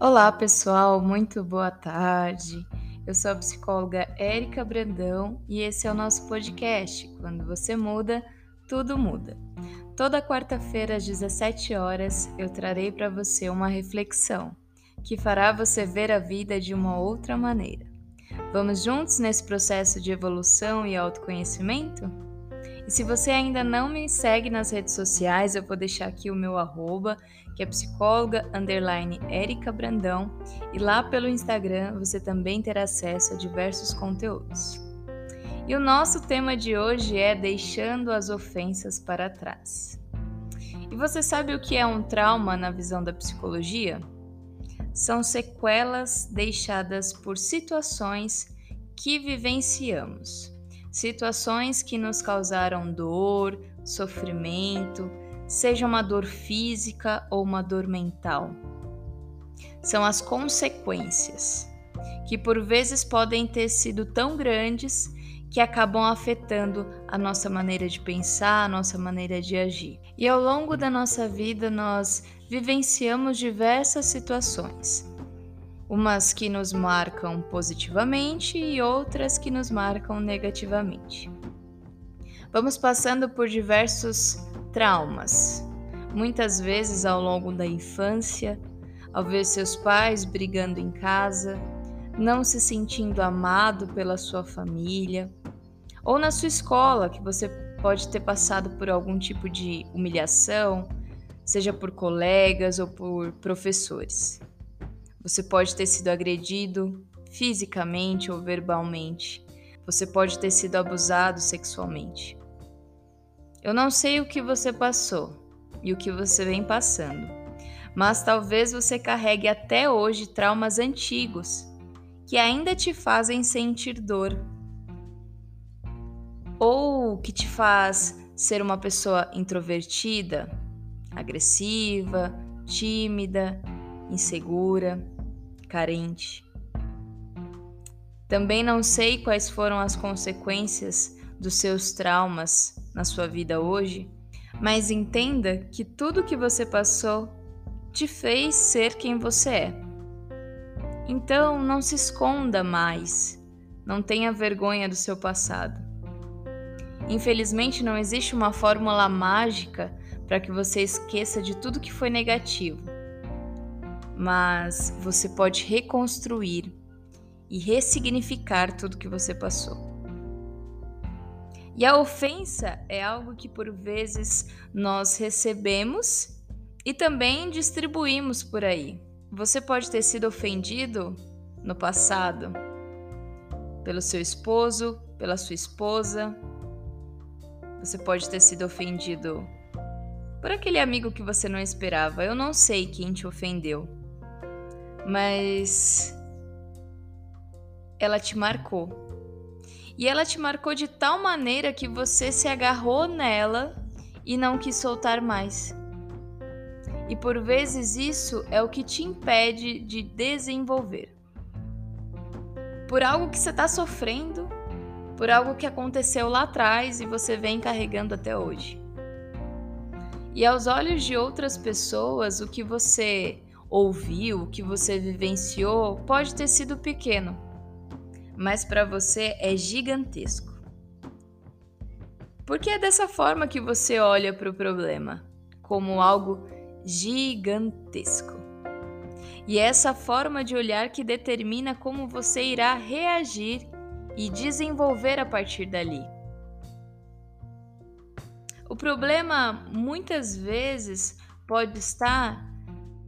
Olá, pessoal, muito boa tarde. Eu sou a psicóloga Érica Brandão e esse é o nosso podcast. Quando você muda, tudo muda. Toda quarta-feira às 17 horas eu trarei para você uma reflexão que fará você ver a vida de uma outra maneira. Vamos juntos nesse processo de evolução e autoconhecimento? E se você ainda não me segue nas redes sociais, eu vou deixar aqui o meu arroba, que é psicóloga underline Brandão, e lá pelo Instagram você também terá acesso a diversos conteúdos. E o nosso tema de hoje é deixando as ofensas para trás. E você sabe o que é um trauma na visão da psicologia? São sequelas deixadas por situações que vivenciamos situações que nos causaram dor, sofrimento, seja uma dor física ou uma dor mental. São as consequências, que por vezes podem ter sido tão grandes que acabam afetando a nossa maneira de pensar, a nossa maneira de agir. E ao longo da nossa vida nós vivenciamos diversas situações umas que nos marcam positivamente e outras que nos marcam negativamente. Vamos passando por diversos traumas, muitas vezes ao longo da infância, ao ver seus pais brigando em casa, não se sentindo amado pela sua família, ou na sua escola, que você pode ter passado por algum tipo de humilhação, seja por colegas ou por professores. Você pode ter sido agredido fisicamente ou verbalmente. Você pode ter sido abusado sexualmente. Eu não sei o que você passou e o que você vem passando, mas talvez você carregue até hoje traumas antigos que ainda te fazem sentir dor ou que te faz ser uma pessoa introvertida, agressiva, tímida, insegura carente. Também não sei quais foram as consequências dos seus traumas na sua vida hoje, mas entenda que tudo que você passou te fez ser quem você é. Então não se esconda mais, não tenha vergonha do seu passado. Infelizmente não existe uma fórmula mágica para que você esqueça de tudo que foi negativo mas você pode reconstruir e ressignificar tudo que você passou. E a ofensa é algo que por vezes nós recebemos e também distribuímos por aí. Você pode ter sido ofendido no passado pelo seu esposo, pela sua esposa. Você pode ter sido ofendido por aquele amigo que você não esperava. Eu não sei quem te ofendeu mas ela te marcou. E ela te marcou de tal maneira que você se agarrou nela e não quis soltar mais. E por vezes isso é o que te impede de desenvolver. Por algo que você está sofrendo, por algo que aconteceu lá atrás e você vem carregando até hoje. E aos olhos de outras pessoas, o que você ouviu, que você vivenciou, pode ter sido pequeno, mas para você é gigantesco. Porque é dessa forma que você olha para o problema, como algo gigantesco. E é essa forma de olhar que determina como você irá reagir e desenvolver a partir dali. O problema muitas vezes pode estar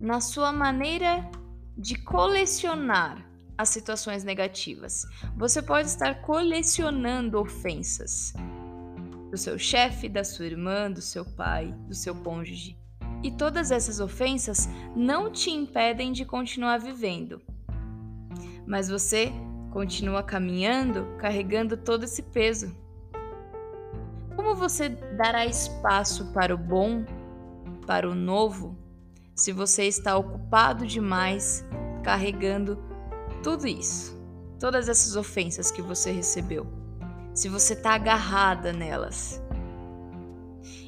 na sua maneira de colecionar as situações negativas. Você pode estar colecionando ofensas do seu chefe, da sua irmã, do seu pai, do seu cônjuge. E todas essas ofensas não te impedem de continuar vivendo. Mas você continua caminhando carregando todo esse peso. Como você dará espaço para o bom, para o novo, se você está ocupado demais carregando tudo isso, todas essas ofensas que você recebeu, se você está agarrada nelas.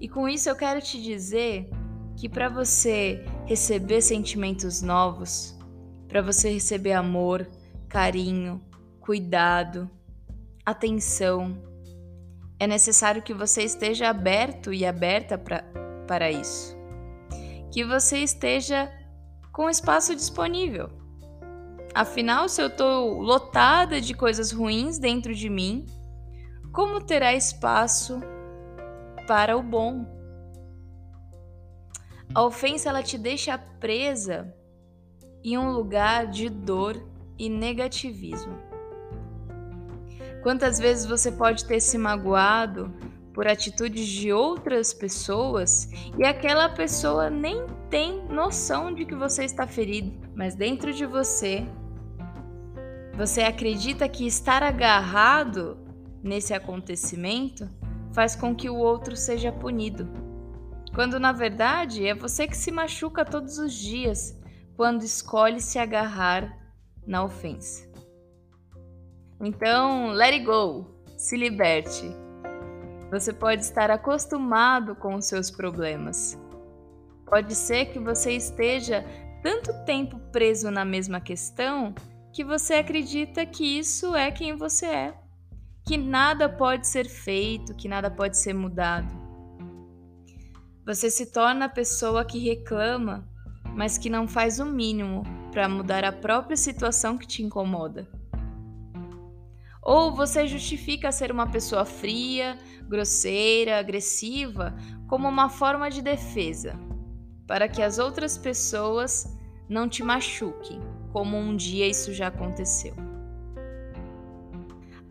E com isso eu quero te dizer que para você receber sentimentos novos, para você receber amor, carinho, cuidado, atenção. É necessário que você esteja aberto e aberta pra, para isso. Que você esteja com espaço disponível. Afinal, se eu estou lotada de coisas ruins dentro de mim, como terá espaço para o bom? A ofensa ela te deixa presa em um lugar de dor e negativismo. Quantas vezes você pode ter se magoado por atitudes de outras pessoas e aquela pessoa nem tem noção de que você está ferido, mas dentro de você você acredita que estar agarrado nesse acontecimento faz com que o outro seja punido. Quando na verdade é você que se machuca todos os dias quando escolhe se agarrar na ofensa. Então, let it go, se liberte. Você pode estar acostumado com os seus problemas. Pode ser que você esteja tanto tempo preso na mesma questão que você acredita que isso é quem você é, que nada pode ser feito, que nada pode ser mudado. Você se torna a pessoa que reclama, mas que não faz o mínimo para mudar a própria situação que te incomoda. Ou você justifica ser uma pessoa fria, grosseira, agressiva como uma forma de defesa, para que as outras pessoas não te machuquem como um dia isso já aconteceu.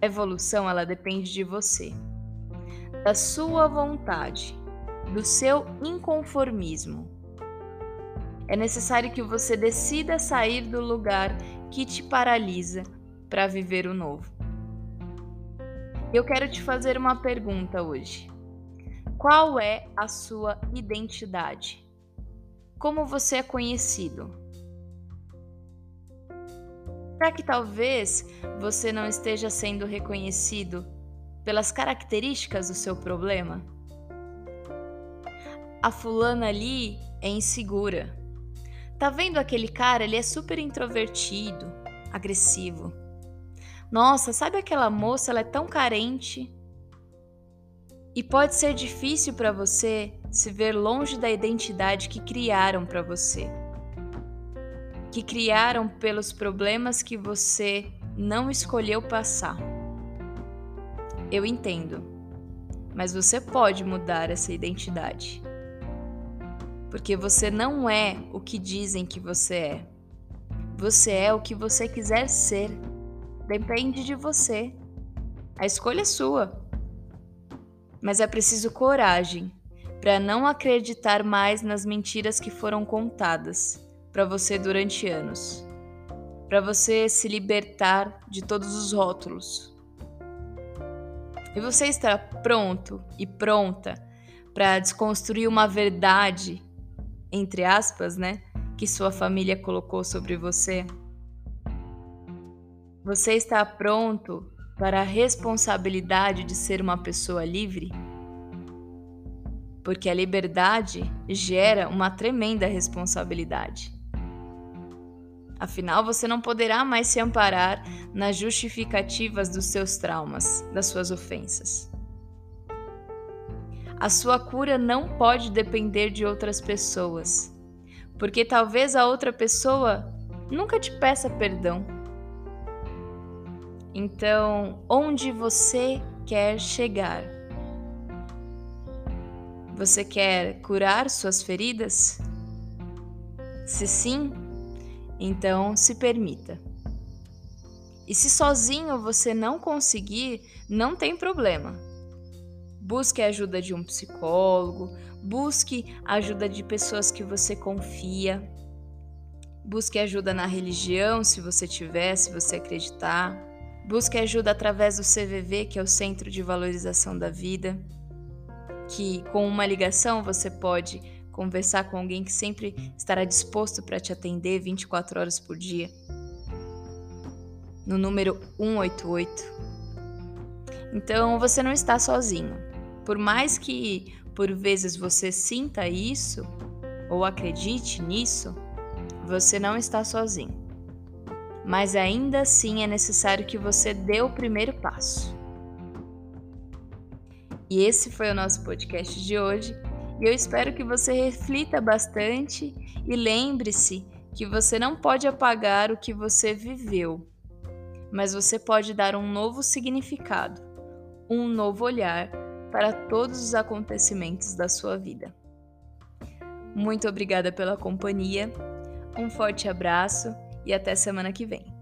A evolução ela depende de você, da sua vontade, do seu inconformismo. É necessário que você decida sair do lugar que te paralisa para viver o novo. Eu quero te fazer uma pergunta hoje. Qual é a sua identidade? Como você é conhecido? Será que talvez você não esteja sendo reconhecido pelas características do seu problema? A fulana ali é insegura. Tá vendo aquele cara? Ele é super introvertido, agressivo. Nossa, sabe aquela moça? Ela é tão carente. E pode ser difícil para você se ver longe da identidade que criaram para você que criaram pelos problemas que você não escolheu passar. Eu entendo, mas você pode mudar essa identidade. Porque você não é o que dizem que você é. Você é o que você quiser ser. Depende de você. A escolha é sua. Mas é preciso coragem para não acreditar mais nas mentiras que foram contadas para você durante anos, para você se libertar de todos os rótulos. E você está pronto e pronta para desconstruir uma verdade, entre aspas, né, que sua família colocou sobre você? Você está pronto para a responsabilidade de ser uma pessoa livre? Porque a liberdade gera uma tremenda responsabilidade. Afinal, você não poderá mais se amparar nas justificativas dos seus traumas, das suas ofensas. A sua cura não pode depender de outras pessoas, porque talvez a outra pessoa nunca te peça perdão. Então, onde você quer chegar? Você quer curar suas feridas? Se sim, então, se permita. E se sozinho você não conseguir, não tem problema. Busque a ajuda de um psicólogo, busque a ajuda de pessoas que você confia. Busque ajuda na religião, se você tiver, se você acreditar. Busque ajuda através do CVV, que é o Centro de Valorização da Vida, que com uma ligação você pode conversar com alguém que sempre estará disposto para te atender 24 horas por dia. No número 188. Então você não está sozinho. Por mais que por vezes você sinta isso ou acredite nisso, você não está sozinho. Mas ainda assim é necessário que você dê o primeiro passo. E esse foi o nosso podcast de hoje. E eu espero que você reflita bastante e lembre-se que você não pode apagar o que você viveu, mas você pode dar um novo significado, um novo olhar para todos os acontecimentos da sua vida. Muito obrigada pela companhia, um forte abraço e até semana que vem.